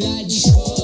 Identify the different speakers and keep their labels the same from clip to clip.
Speaker 1: Show me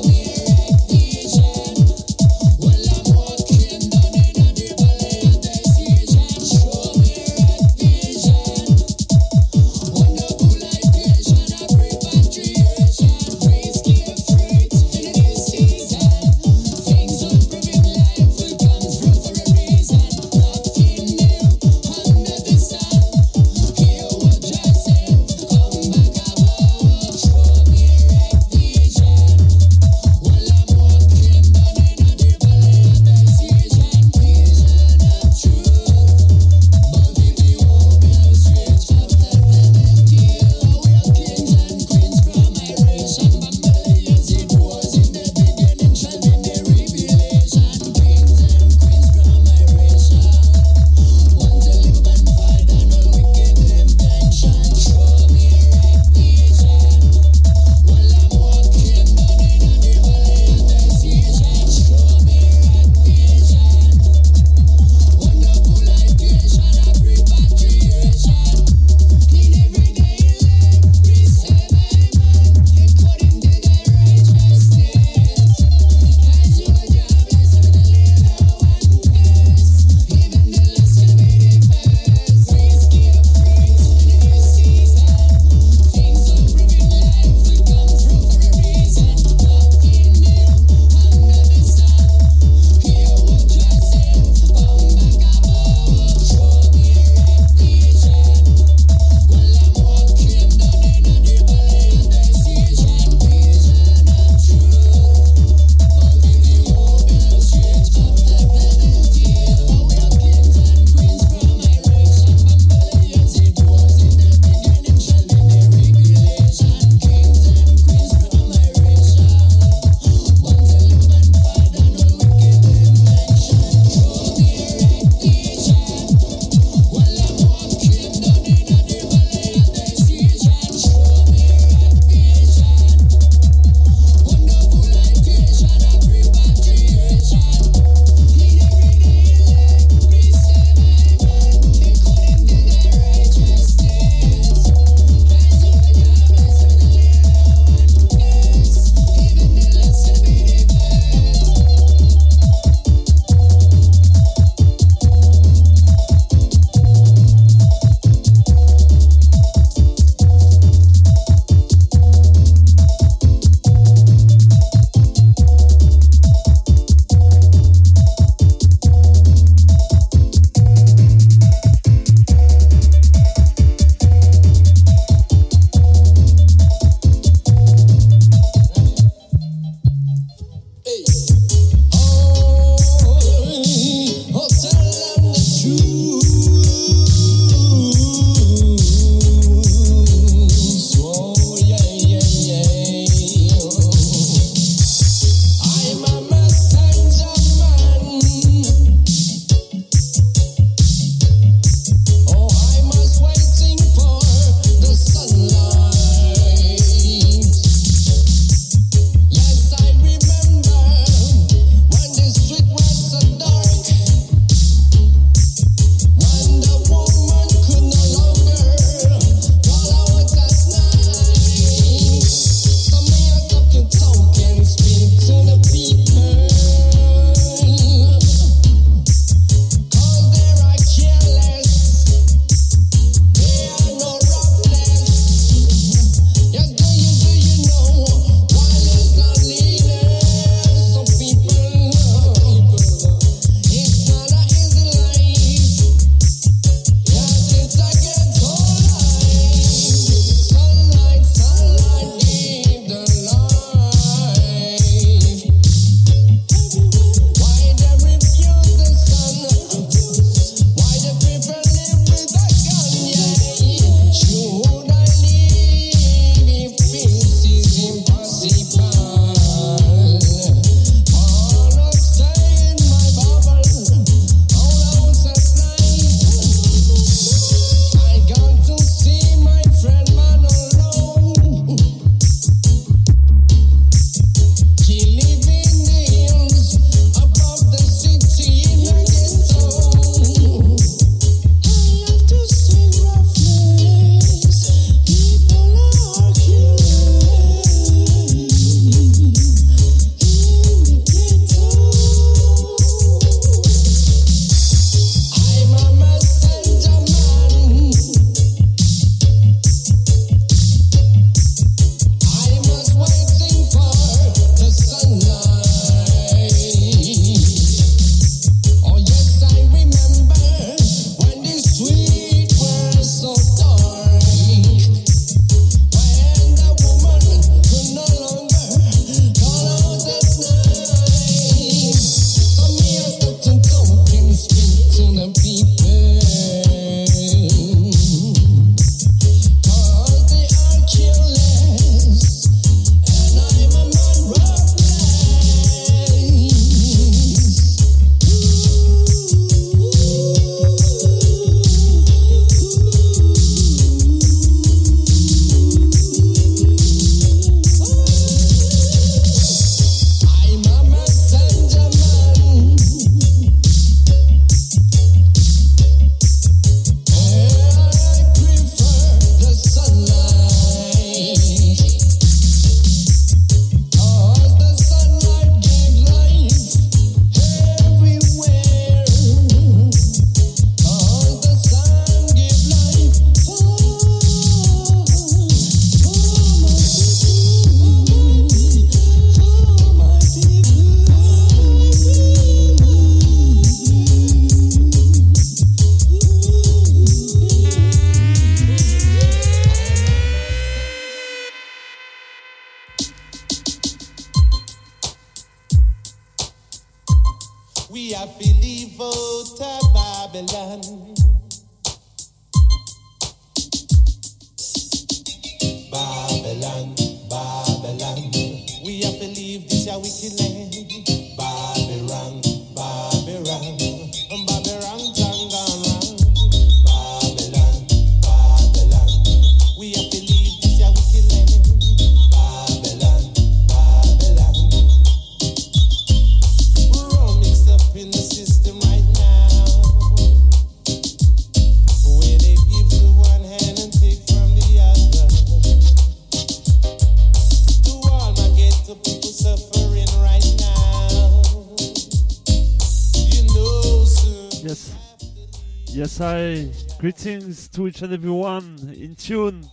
Speaker 2: Greetings to each and everyone in tune.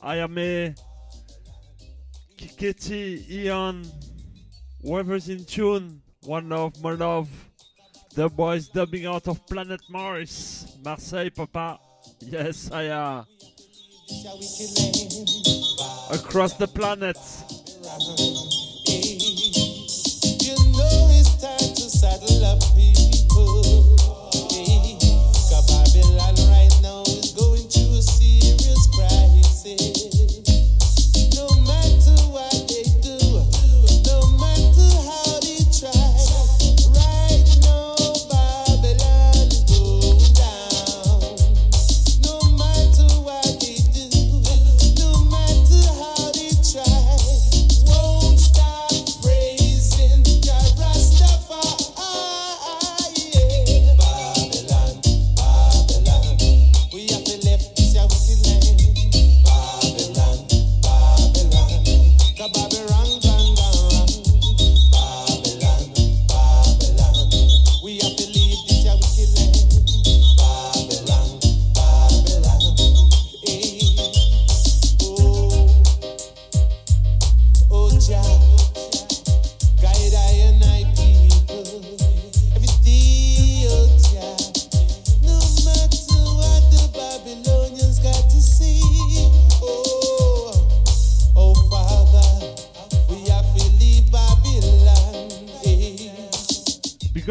Speaker 2: I am a Kiketi, Ian, whoever's in tune. One love, my love. The boys dubbing out of planet Mars. Marseille, papa. Yes, I am. Across the planet.
Speaker 1: You know it's time to saddle up people. Babylon right
Speaker 2: Christ.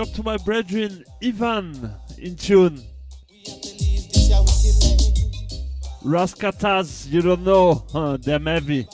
Speaker 2: up to my brethren Ivan in tune. Raskatas, you don't know, huh, them heavy.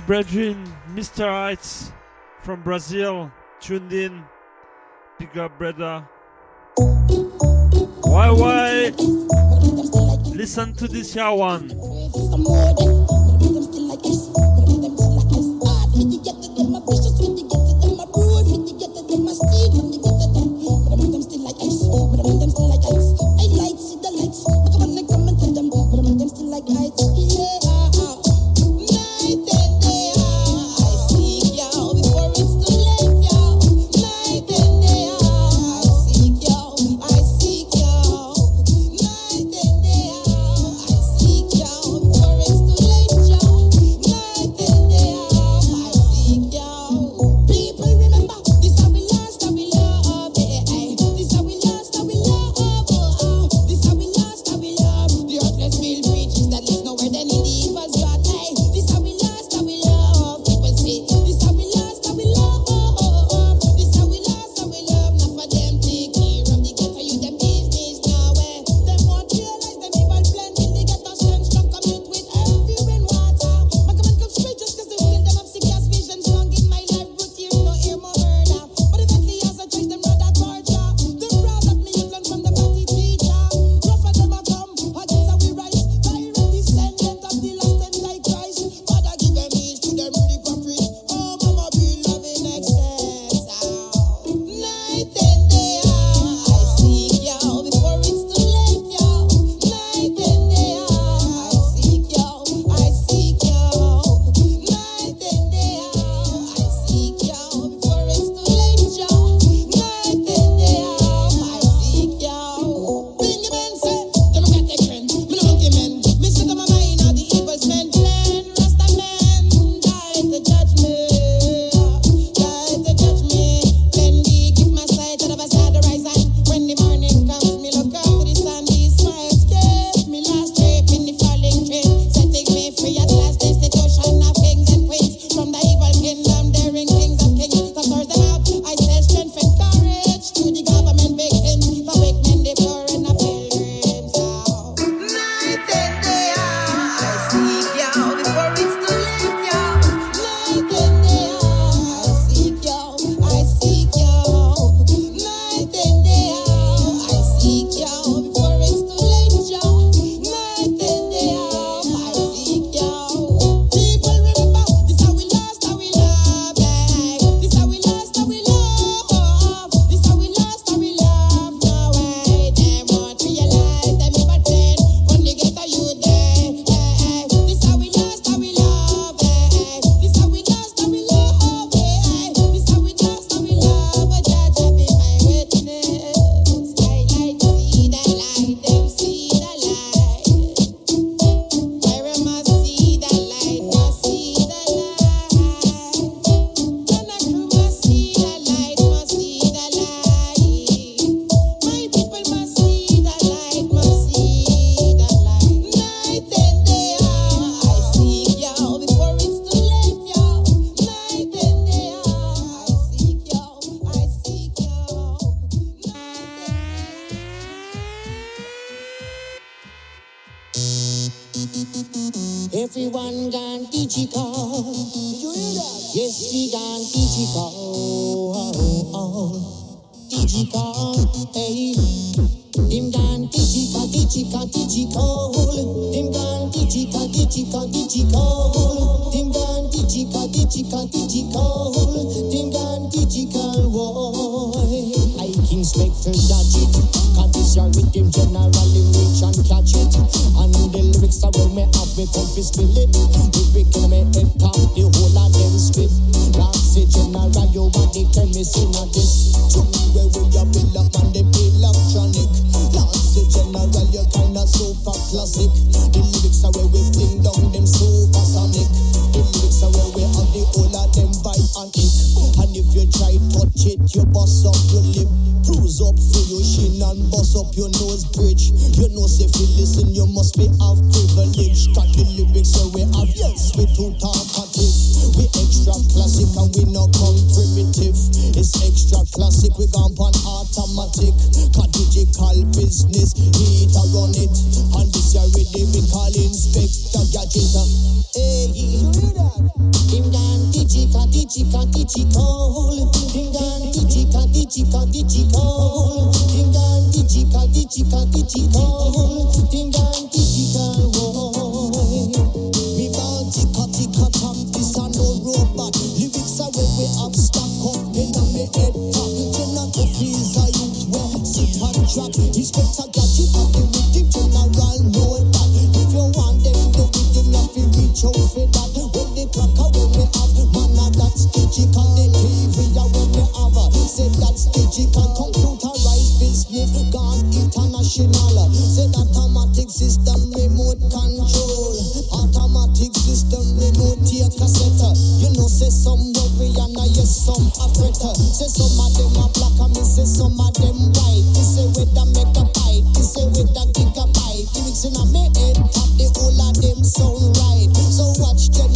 Speaker 1: My brethren, Mr. Heights from Brazil, tuned in. Big up, brother. Why, why? Listen to this here one. Rihanna, yes, some a fretter. Say some of them a
Speaker 3: black, I me say some of them white.
Speaker 1: He say with a megabyte, he say with a gigabyte. Mix in a me head, top the whole of them sound right. So
Speaker 4: watch them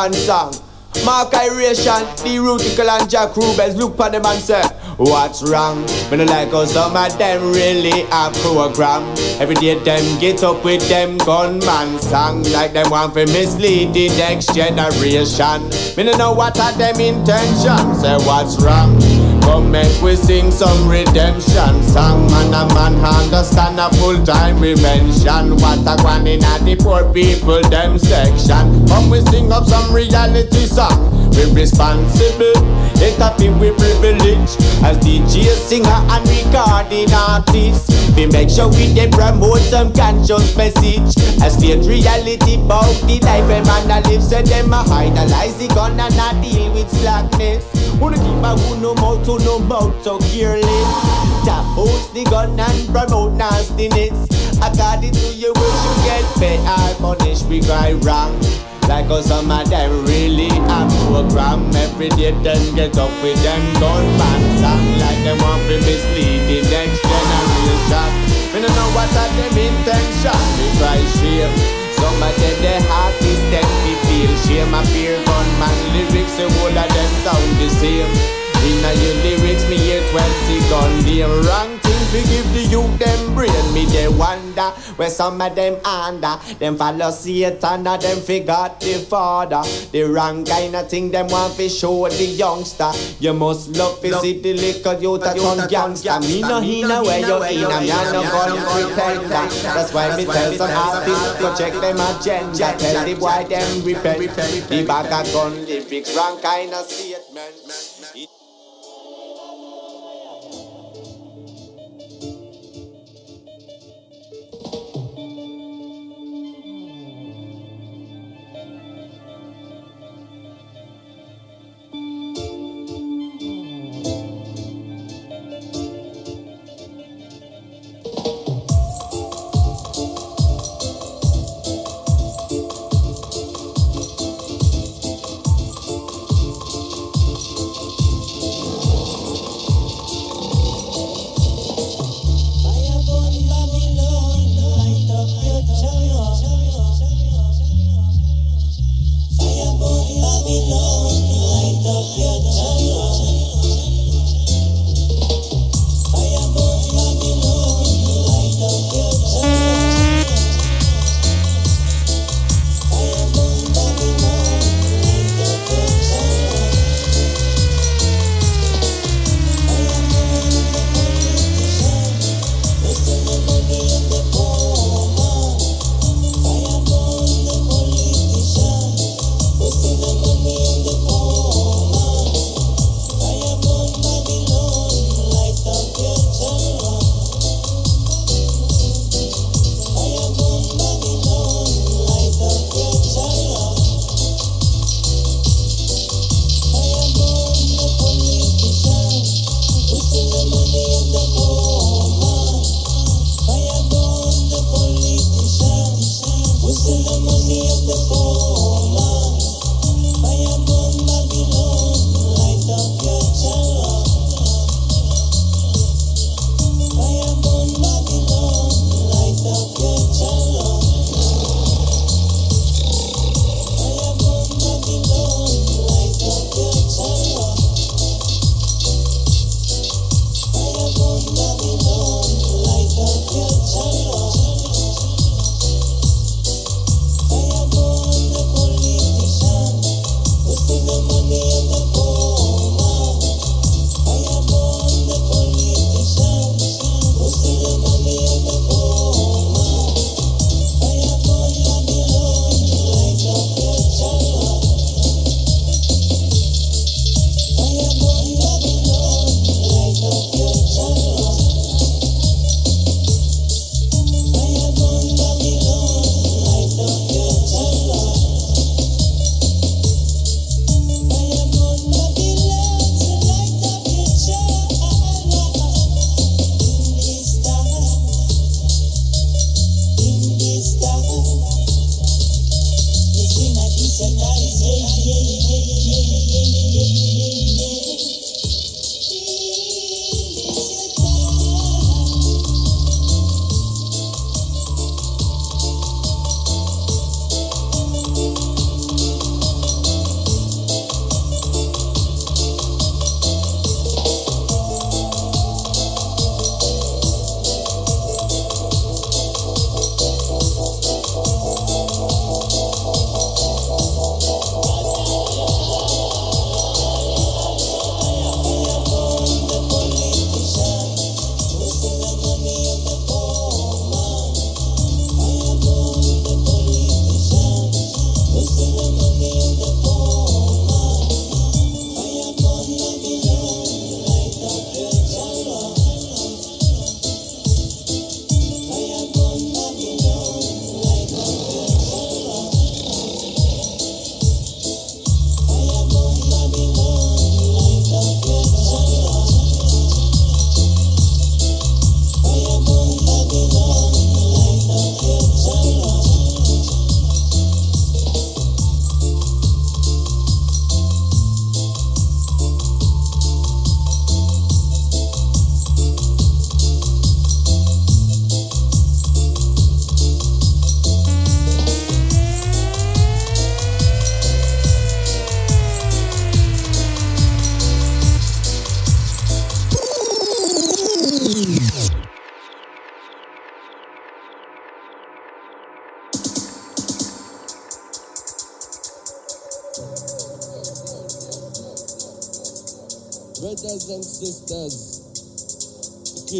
Speaker 4: man song. Mark Iration, the Rutical and Jack Rubens look on them and say,
Speaker 5: What's wrong? Me no like how some of them really have program. Every day them get up with them gunman song like them want to mislead the next generation. Me no know what are them intentions. Say what's wrong? Come make we sing some redemption song. Man a man understand a full time mention what a going in a the poor people them section. Come we sing up some reality song. We responsible. It happy we privilege as DJ singer and recording artist. We make sure we dey promote some conscious message. As state reality about the life a man a live. Say them a idolize the gun and a deal with slackness. Wanna keep a who no mouth to no mouth so careless. Tap host the gun and promote nastiness. According to you, we should get paid or punished. We go wrong. Like how some of them really a program Every day them get up with them gunman song Like them want to mislead the next generation We don't know what are them intention Me try shame Some of them the artists them we feel shame I fear gunman lyrics the whole of them sound the same Inna your lyrics me hear 20 gun Them wrong thing fi give the youth them brain Me they wonder where some of them under. Them follow Satan and them forgot the father. The wrong kind of thing them want fi show the youngster. You must love fi see the little youth a turn gangster. Me no inna where you inna me a no gun pretender That's why me tell some artists go check them agenda. Tell the boy them repent. The bag of gun lyrics wrong kind of statement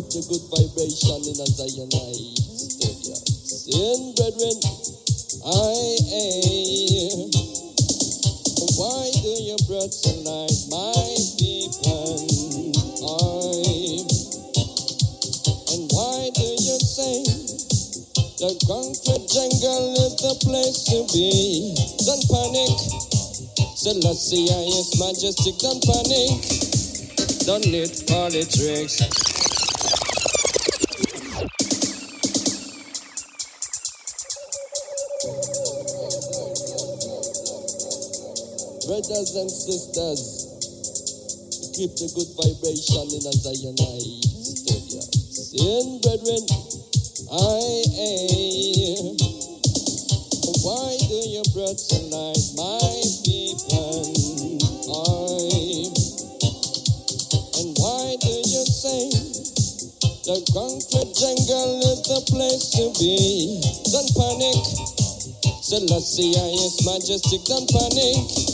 Speaker 1: keep the good vibration in a Zionite studio. Sin, brethren, I am. Why do you brutalize my people? I. And why do you say the concrete jungle is the place to be? Don't panic. Selassie, is majestic. Don't panic. Don't need politics. Brothers and sisters, keep the good vibration in a Zionite studio. Sin, brethren, I am. Why do you brutalize my people? I. And why do you say the concrete jungle is the place to be? Don't panic. Selassie is majestic, don't panic.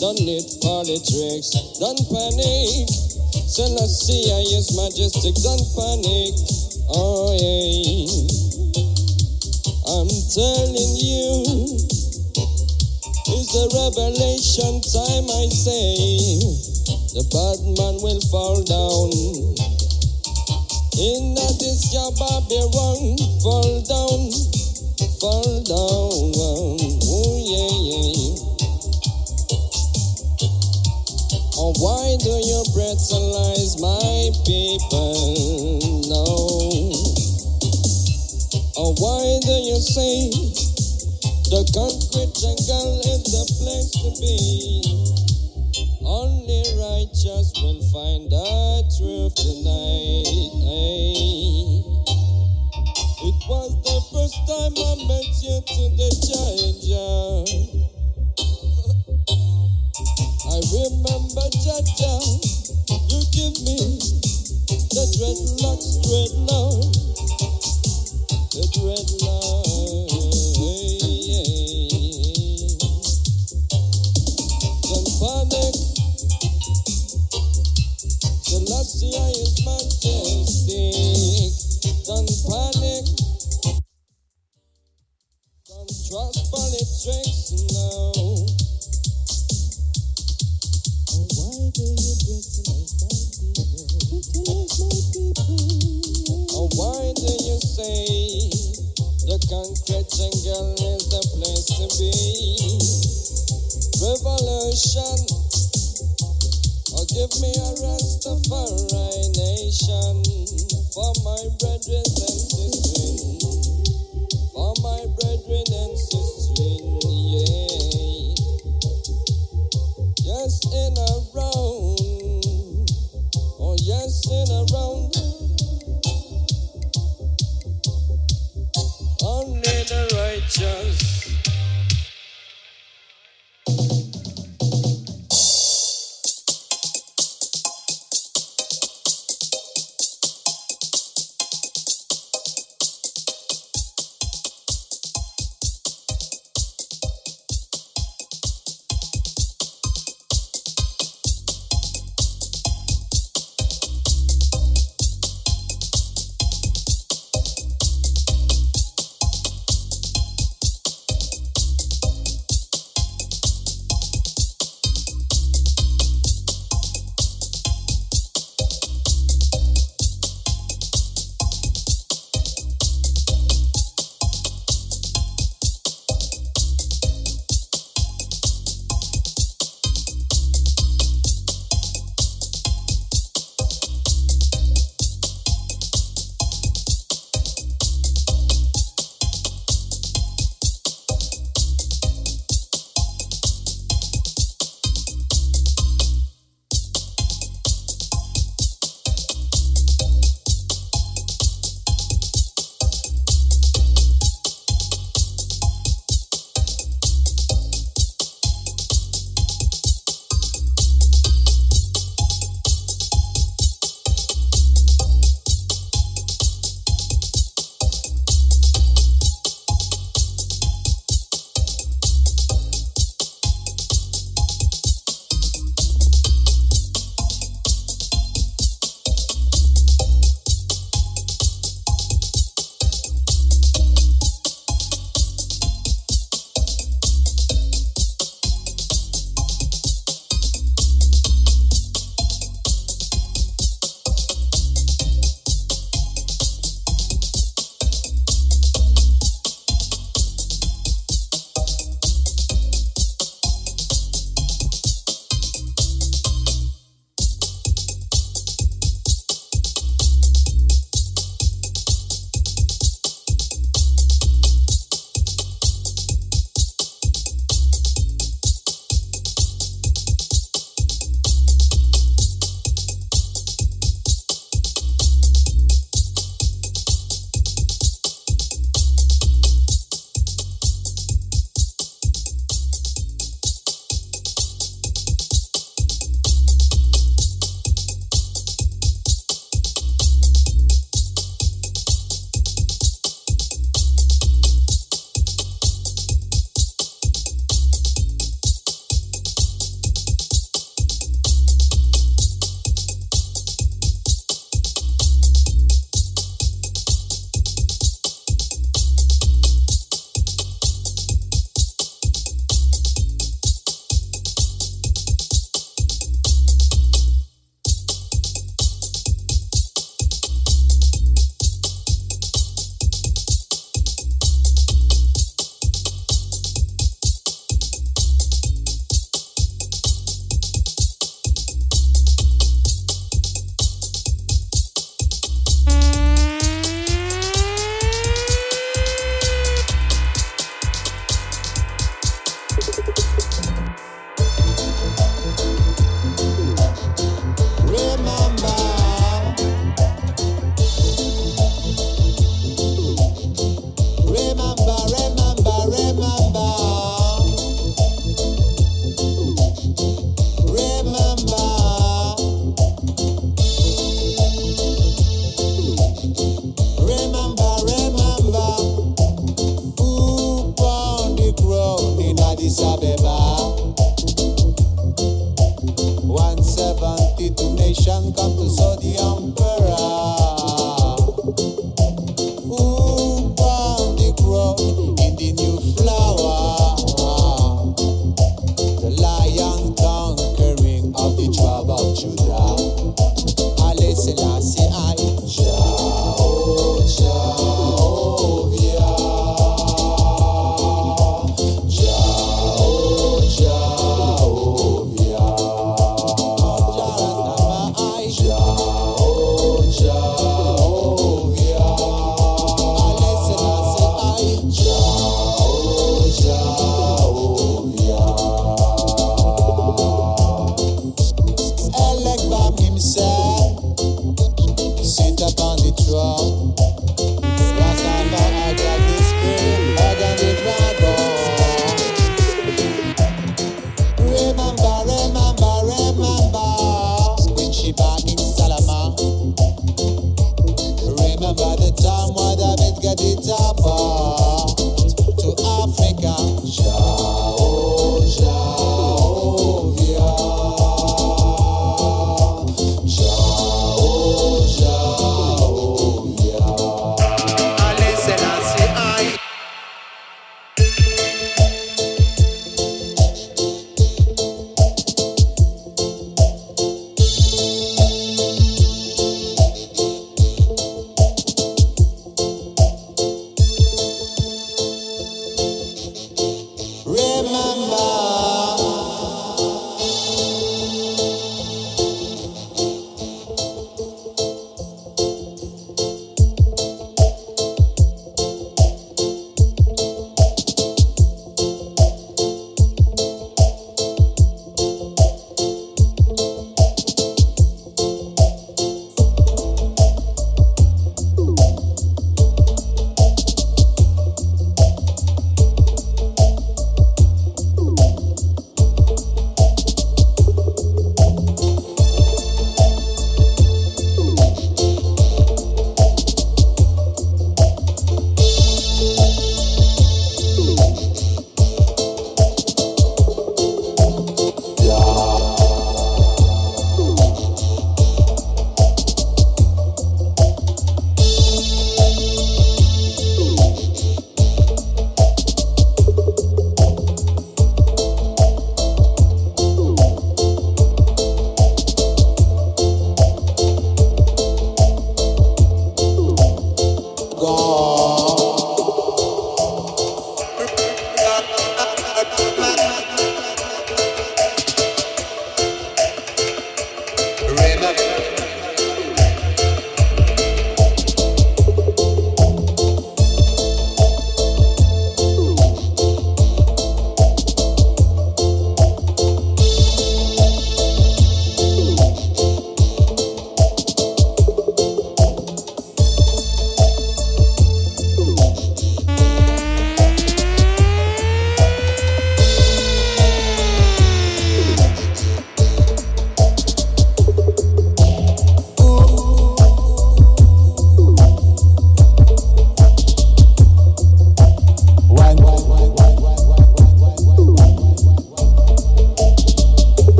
Speaker 1: Don't need politics, don't panic. Selassie is majestic, don't panic. Oh yeah. I'm telling you, it's the revelation time I say. The bad man will fall down. In this your Babylon, fall down, fall down. Oh yeah, yeah. Why do you brutalize my people? No. Oh, why do you say the concrete jungle is the place to be? Only righteous will find the truth tonight. It was the first time I met you to the judge. I remember, Jah Jah, you give me the dreadlocks, dreadlock, the dreadlock. Don't panic. Selassie is majestic. Don't panic. Don't trust politics, no. Brethren and sisters, for my brethren and sisters, Yes, in a round. Oh, yes, in a round. Only the.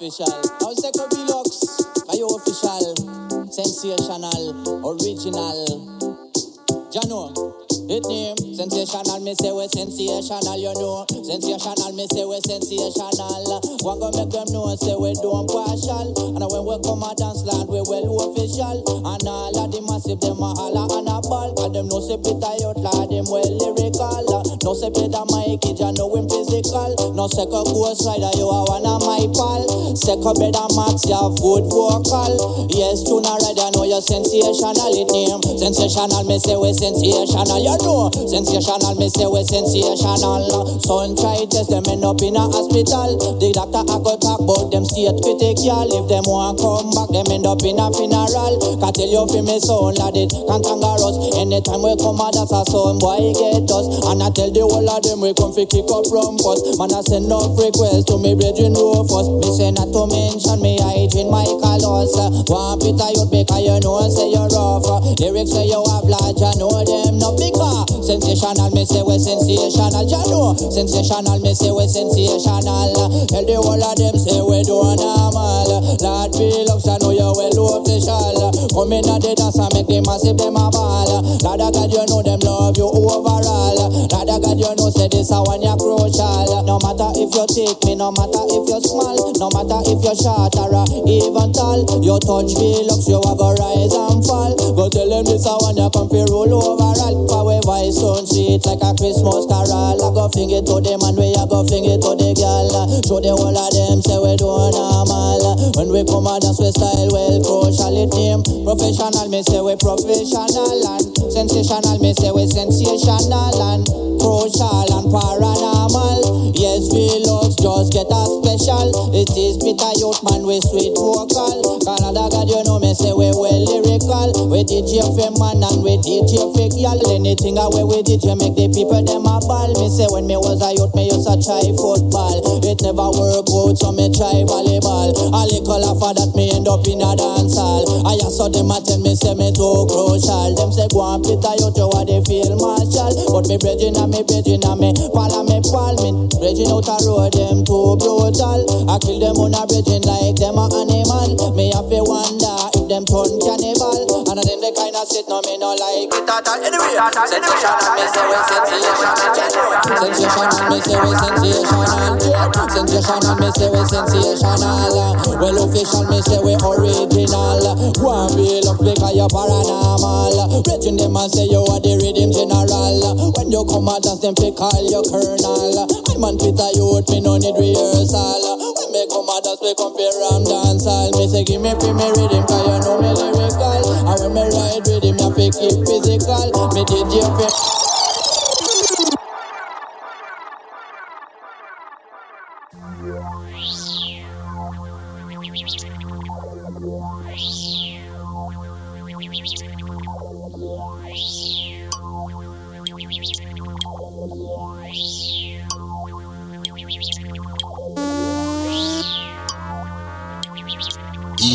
Speaker 6: Official. Now second Velux, are you official? Sensational, original. Jano. It name sensational, me say we sensational, you know. Sensational, me say we sensational. One go make them know, say we don't partial. And when we come a dance land, we well official. And all of the massive, them a holla and a ball. Cause them know say Peter out loud, them well lyrical. No say Peter Mikey, know him physical. No say go ghost rider, you are one of my pal. Second better Max, you have good vocal. Yes, tune a rider, know you're sensational. It name sensational, me say we sensational. You know, sensational, me say we sensational. Son try test them end up in a hospital. The doctor I go talk about them state critical. If them want come back, them end up in a funeral. Can tell you for me son lad it cantangerous. Anytime we come out, that's a son boy get us. And I tell the whole of them we come fi kick up rumpus. Man I send no request to me brethren Rufus. Me say not to mention me hygiene Michael Hoss. One Peter youth because you know say you're rough. Lyrics say you have large, I know them no because sensational, me say we sensational. Ya know, sensational, me say we sensational. Tell the whole of them say we do normal. Lord Felix, I know you well official. Come in at the dance and make them massive, them a ball. Lord God, you know them love you overall. Lord God, you know say this a one you crucial. No matter if you take me, no matter if you're small, no matter if you're short or even tall, you touch Felix, you a go rise and fall. Go tell them this a one you come fi roll overall. We voice sound sweet like a Christmas carol. I go fling it to them and we a go fling it to the girl. Show the whole of them say we do normal. When we come out, that's we style well crucial. It name professional, me say we professional and sensational. Me say we sensational and crucial and paranormal. Yes, we love just get a special. It is Peter Youthman with sweet vocal. Canada God, you know me say we well lyrical. We DJ for man and we DJ for girl. Anything away we DJ make the people them a ball. Me say when me was a youth, me used to try football. It never work out, so me try volleyball. A little after that, me end up in a dance hall. I saw them a tell me say me too crucial. Them say go and Peter you are the field marshal. But me brethren and me brethren and me pal me pal. Brethren out a road, them too brutal. I kill them on a brethren like them a animal. Me have to wonder them turn cannibal. And then they kinda sit no me no like it at all. Anyway, sensational, me say we sensational. Sensational, me say we sensational. Sensational, me say we sensational. Well official, me say we original. One be look because you're paranormal. Brethren them and say you are the rhythm general. When you come out, dance them pick call you colonel. I'm on Twitter, youth, me no need rehearsal. Dance we for ram dance all. Me say give me free me rhythm, cause you know me lyrical. And when me ride with him, you fake it physical. Me did you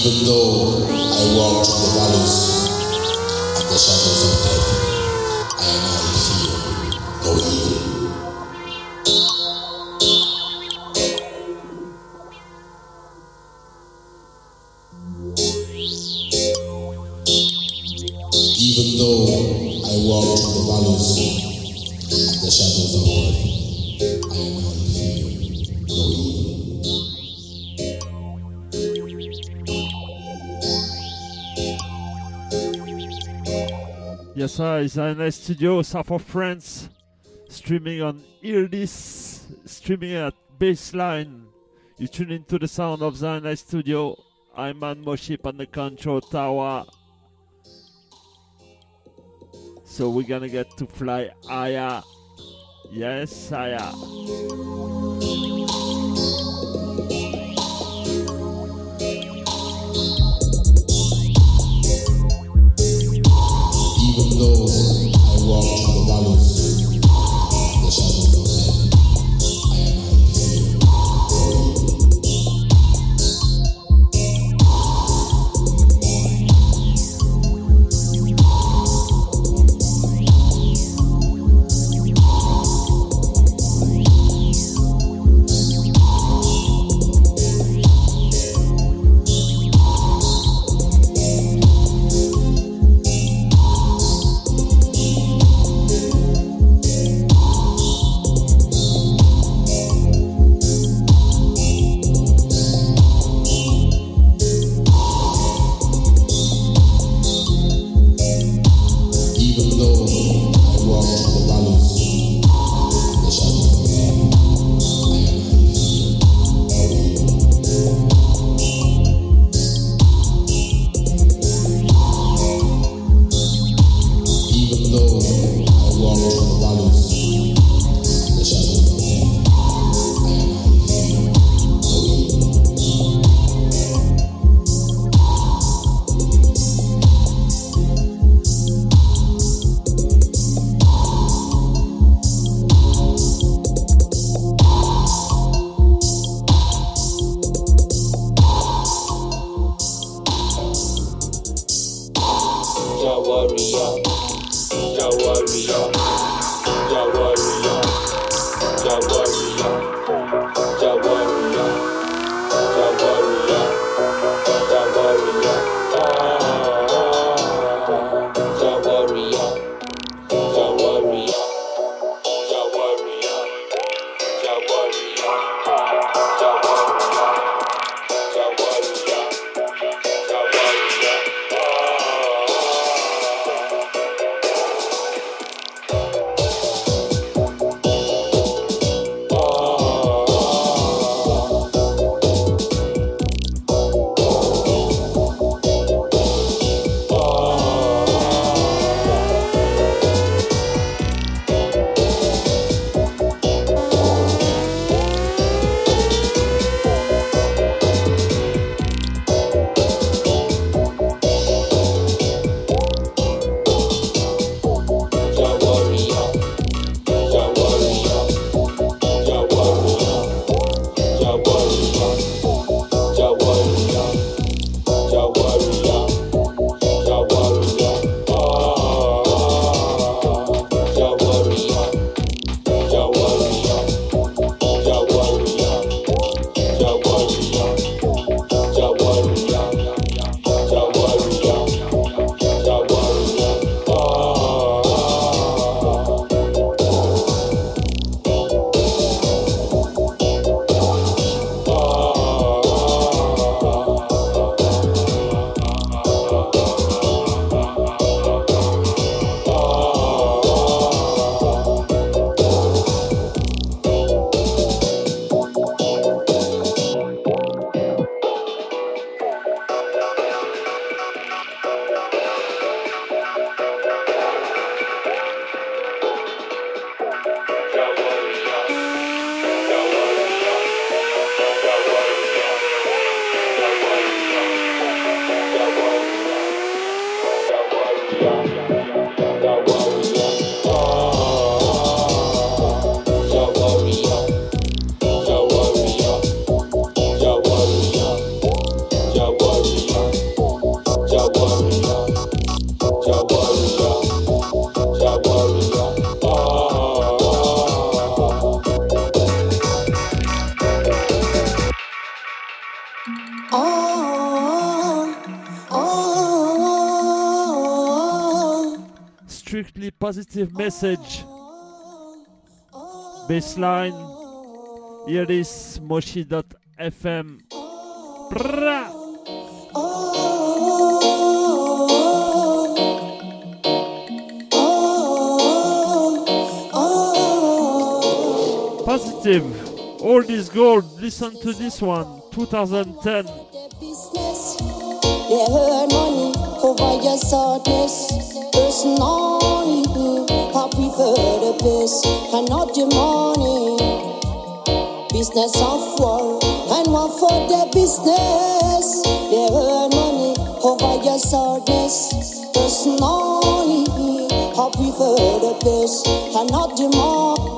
Speaker 7: Even though
Speaker 2: Yes, sir, it's a nice studio, South of France. Streaming on Hear streaming at Baseline. You tune into the sound of Zionist Studio. I'm Man Moship on the control tower. So we're gonna get to fly higher. Yes, higher.
Speaker 7: Even though I
Speaker 8: positive message. Baseline. Here is Moshi.fm. Positive. All this gold. Listen to this one. 2010.
Speaker 9: Over. Personally, I prefer the best and not the money. Business of war and one for the business. They earn money over your sadness. Personally, I prefer the best and not the money.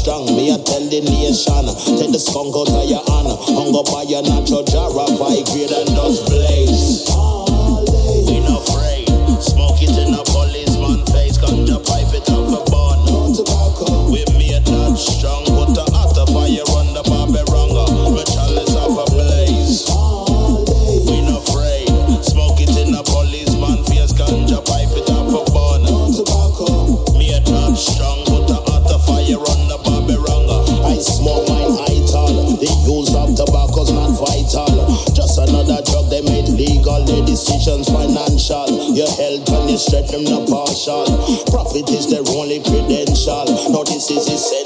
Speaker 10: strong. Me a tell the nation, take the skunk out of your honor. Hung up by your natural jar, vibrate official. Profit is their only credential. Now this is essential.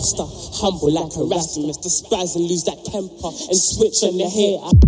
Speaker 11: Humble like Erasmus, despise and lose that temper and switch on the hair.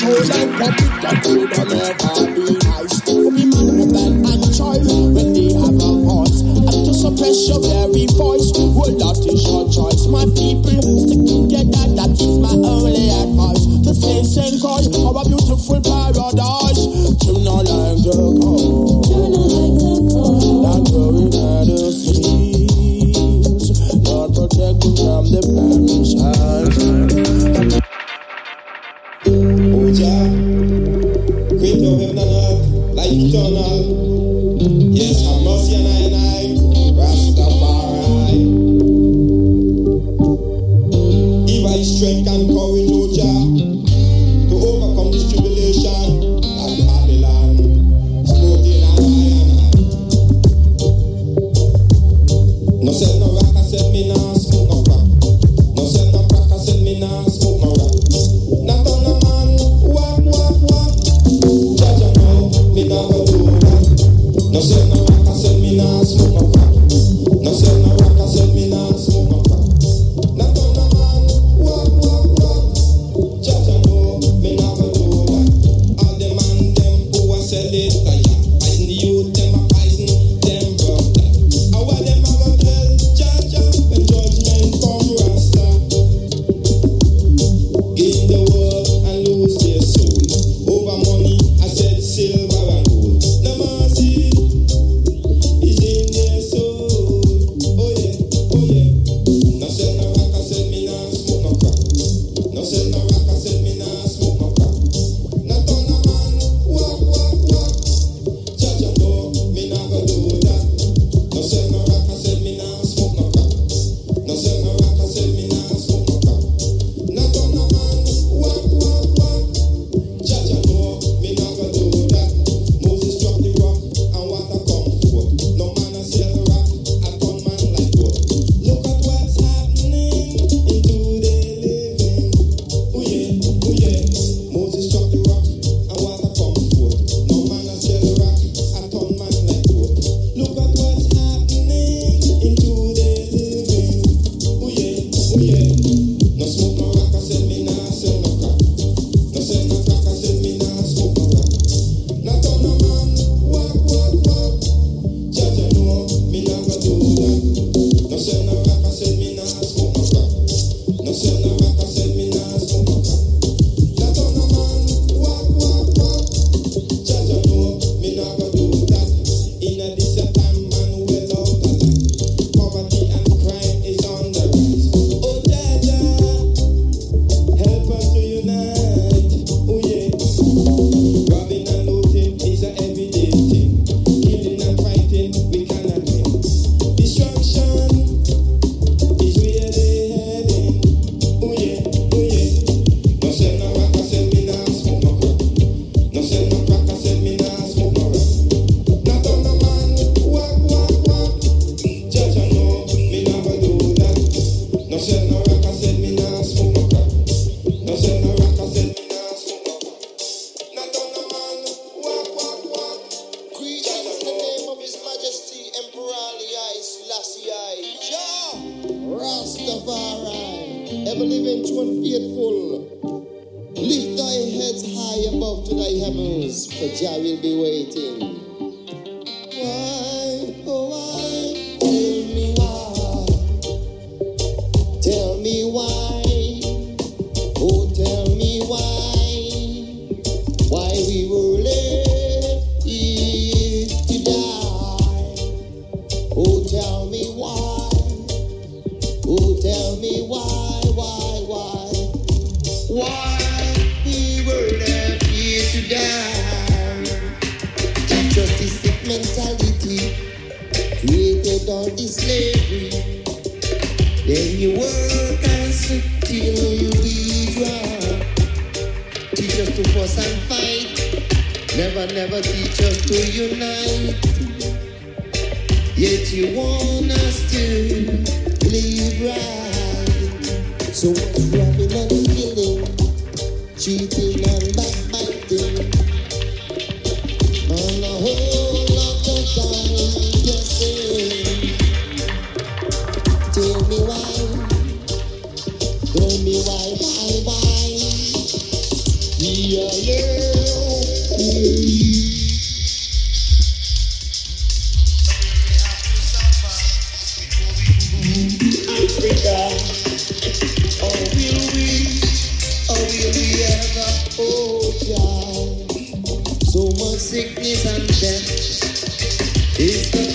Speaker 12: So
Speaker 13: like what it can do, but never be nice. The man and child, when they have a voice, and to suppress your very voice, well, that is your choice, my people.
Speaker 14: Sickness and death. Is the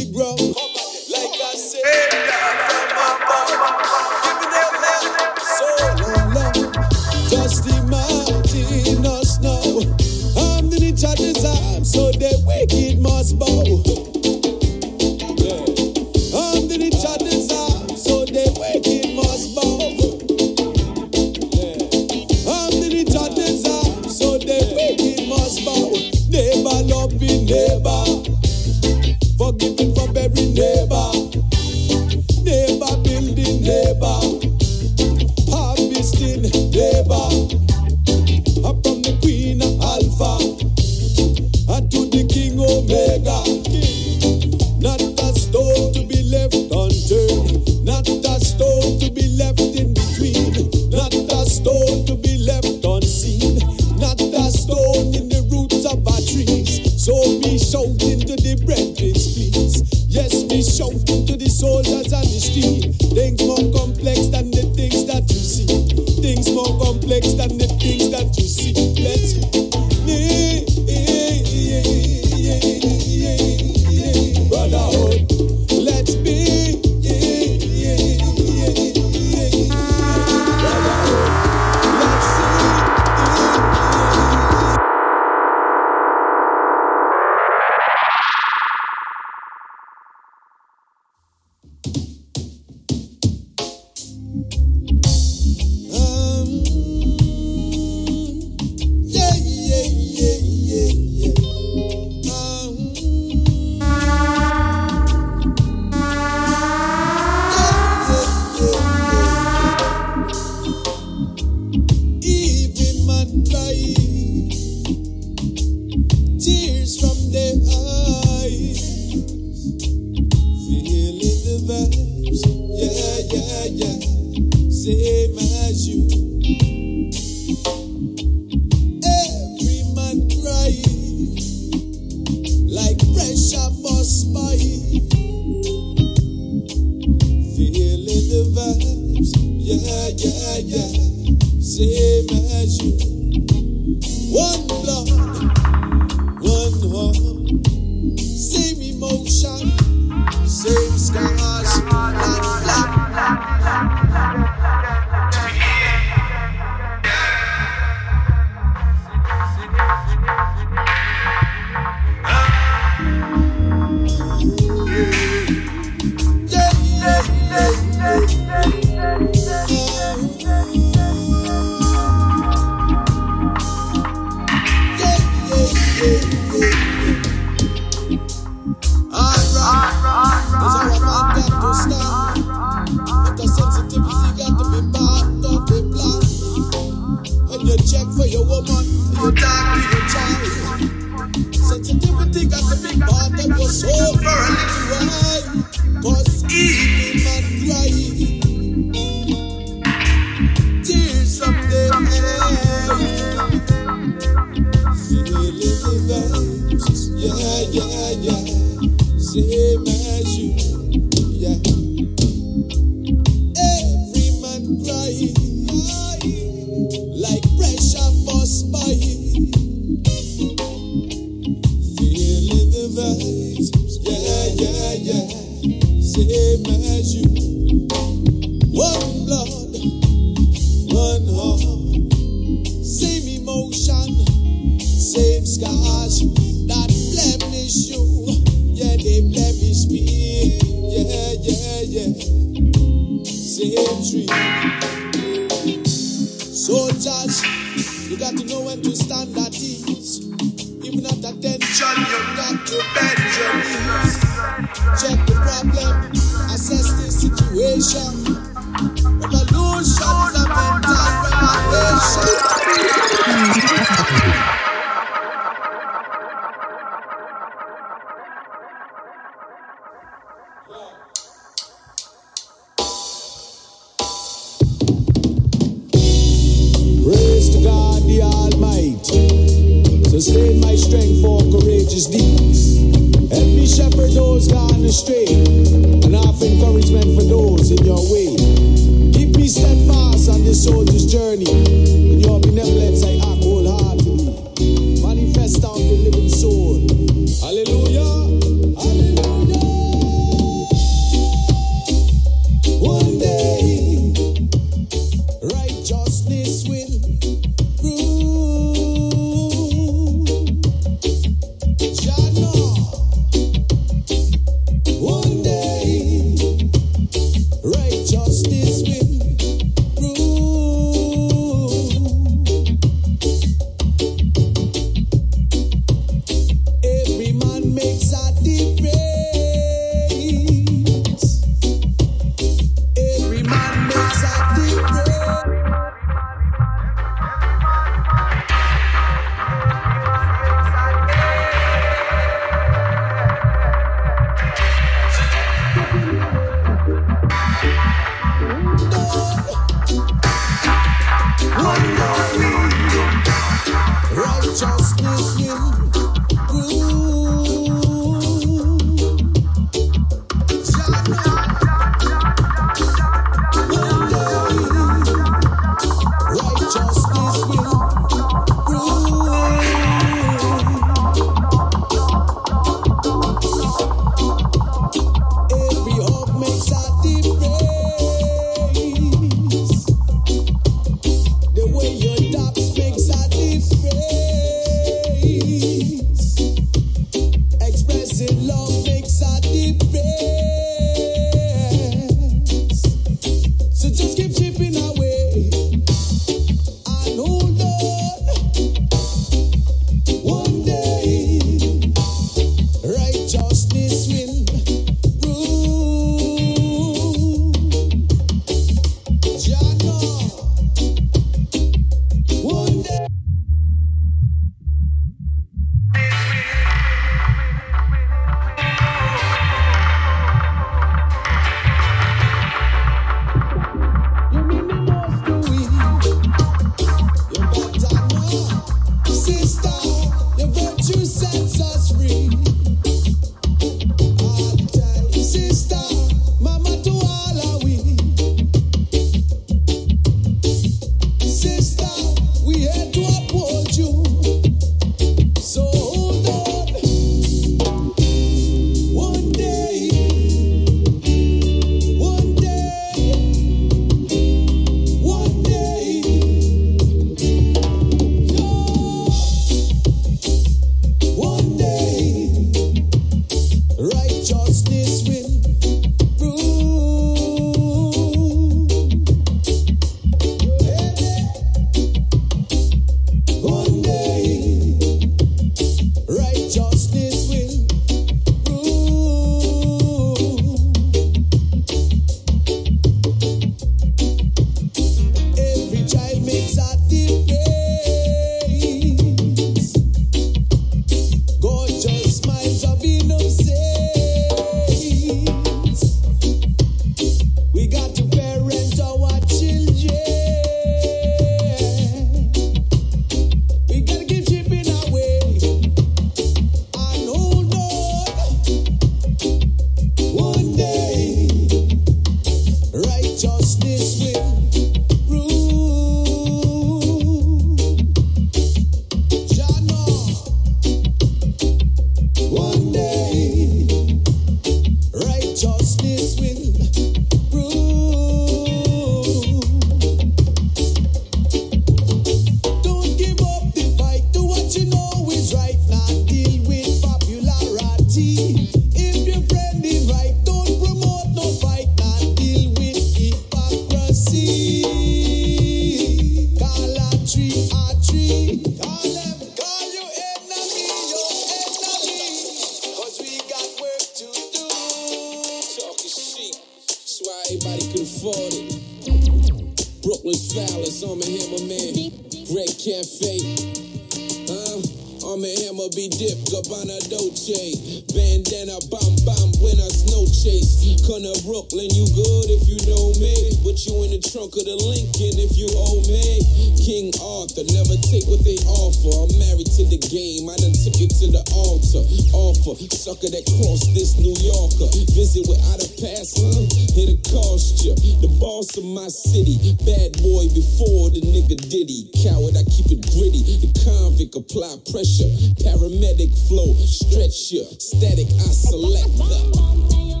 Speaker 15: trunk of Lincoln if you owe me. King Arthur, never take what they offer. I'm married to the game, I done took it to the altar. Offer, sucker that crossed this New Yorker. Visit without a pass, huh? It'll cost you. The boss of my city, bad boy before the nigga Diddy. Coward, I keep it gritty. The convict apply pressure. Paramedic flow, stretch you. Static, I select the.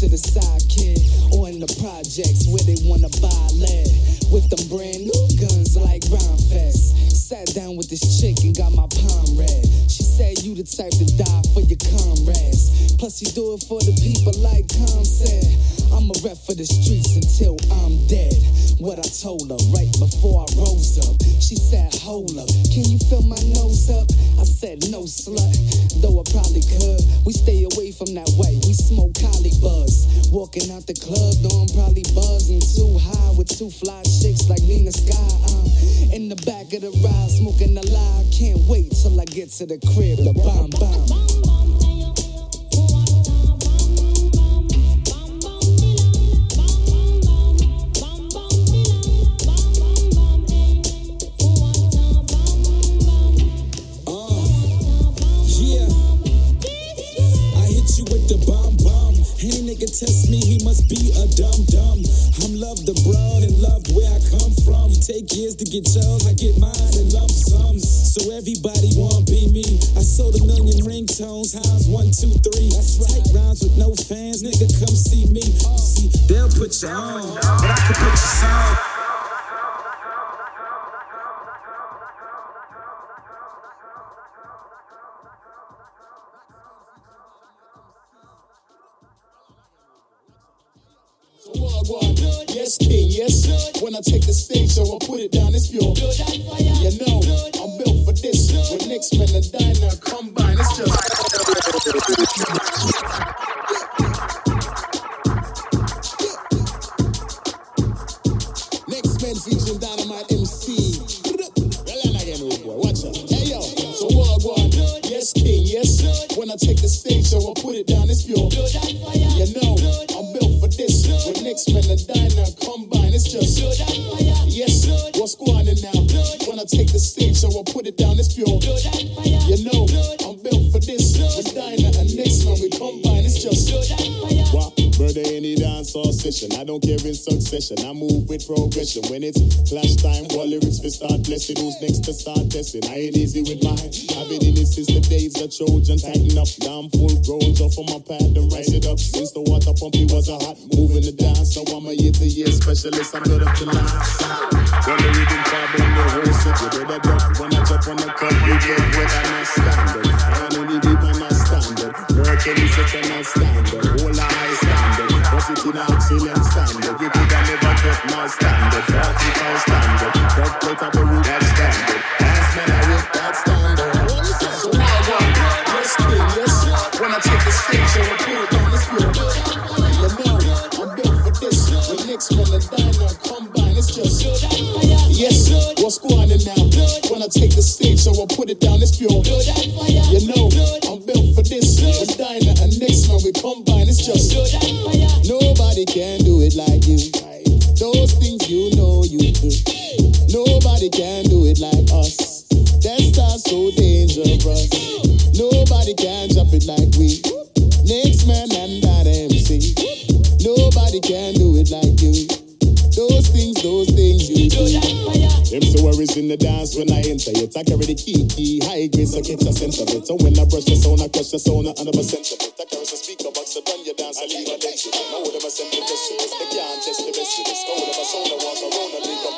Speaker 2: To the side kid. Or in the projects where they wanna buy lead. With them brand to the crib,
Speaker 16: yes, king, yes. When I take the stage, so I put it down, it's pure. You know, I'm built for this. When Nextmen and Dyna combine, it's just. Nextmen featuring Dynamite MC. Yes, king, yes. When I take the stage, so I put it down, it's pure. You know, and Dyna combine, it's just. Yes, what's going on now? When I take the stage, so I put it down, it's pure. You know, I'm built for this. When diner and next man we combine, it's just.
Speaker 7: Wow, murder any dance or session. I don't care in succession. I move with progression. When it's clash time, what lyrics for start blessing. Who's next to start testing? I ain't easy with mine. I've been in it since the days of Trojan. Tighten up, down full grown. Jump on my pad and rise it up. Since the water pumpy was a hot moving the dance. So I'm a year to year specialist. I'm good up to last. When the rhythm fab on the whole set, you better jump. When I jump on the cup, you get wet and I standard. And only deep and I standard. Working is such a nice standard. Whole high Was it in excellent standard? You could have never get my standard. 45 standard. Cut plate up a root, that's standard. Last man I hit that standard.
Speaker 16: So Wagwan, yes, king, yes. When I take the stage, I it down, it's pure. You know, I'm built for this. When Nextmen and Dyna combine, it's just. Yes, what's going on now? When I take the stage, so I put it down, it's pure. You know, I'm built for this. And next man we combine, it's just.
Speaker 7: Nobody can do it like you. Those things you know you do. Nobody can do it like us. That star's so dangerous. Nobody can jump it like we. Next man and that MC. Nobody can do it like you. Those things, those things you do. Them so worries in the dance when I enter it. I carry the key, key, high grade, so get a sense of it. So when I brush the sound, I crush the sound, I under percent of it. I carry the speaker box, so done your dance, I leave a dent to it. Know them a send the test to this. They can't test the rest of this. Them a sound, I walk around and make up.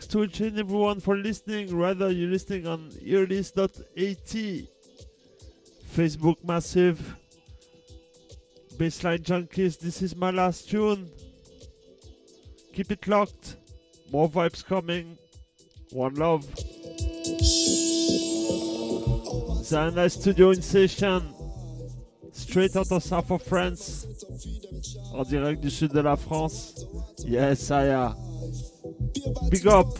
Speaker 8: thanks to each and everyone for listening. Rather, you're listening on earlist.at, Facebook Massive, Baseline Junkies. This is my last tune. Keep it locked. More vibes coming. One love. Zana Studio in Session. Straight out of South of France. En direct du sud de la France. Yes, I am. Big up.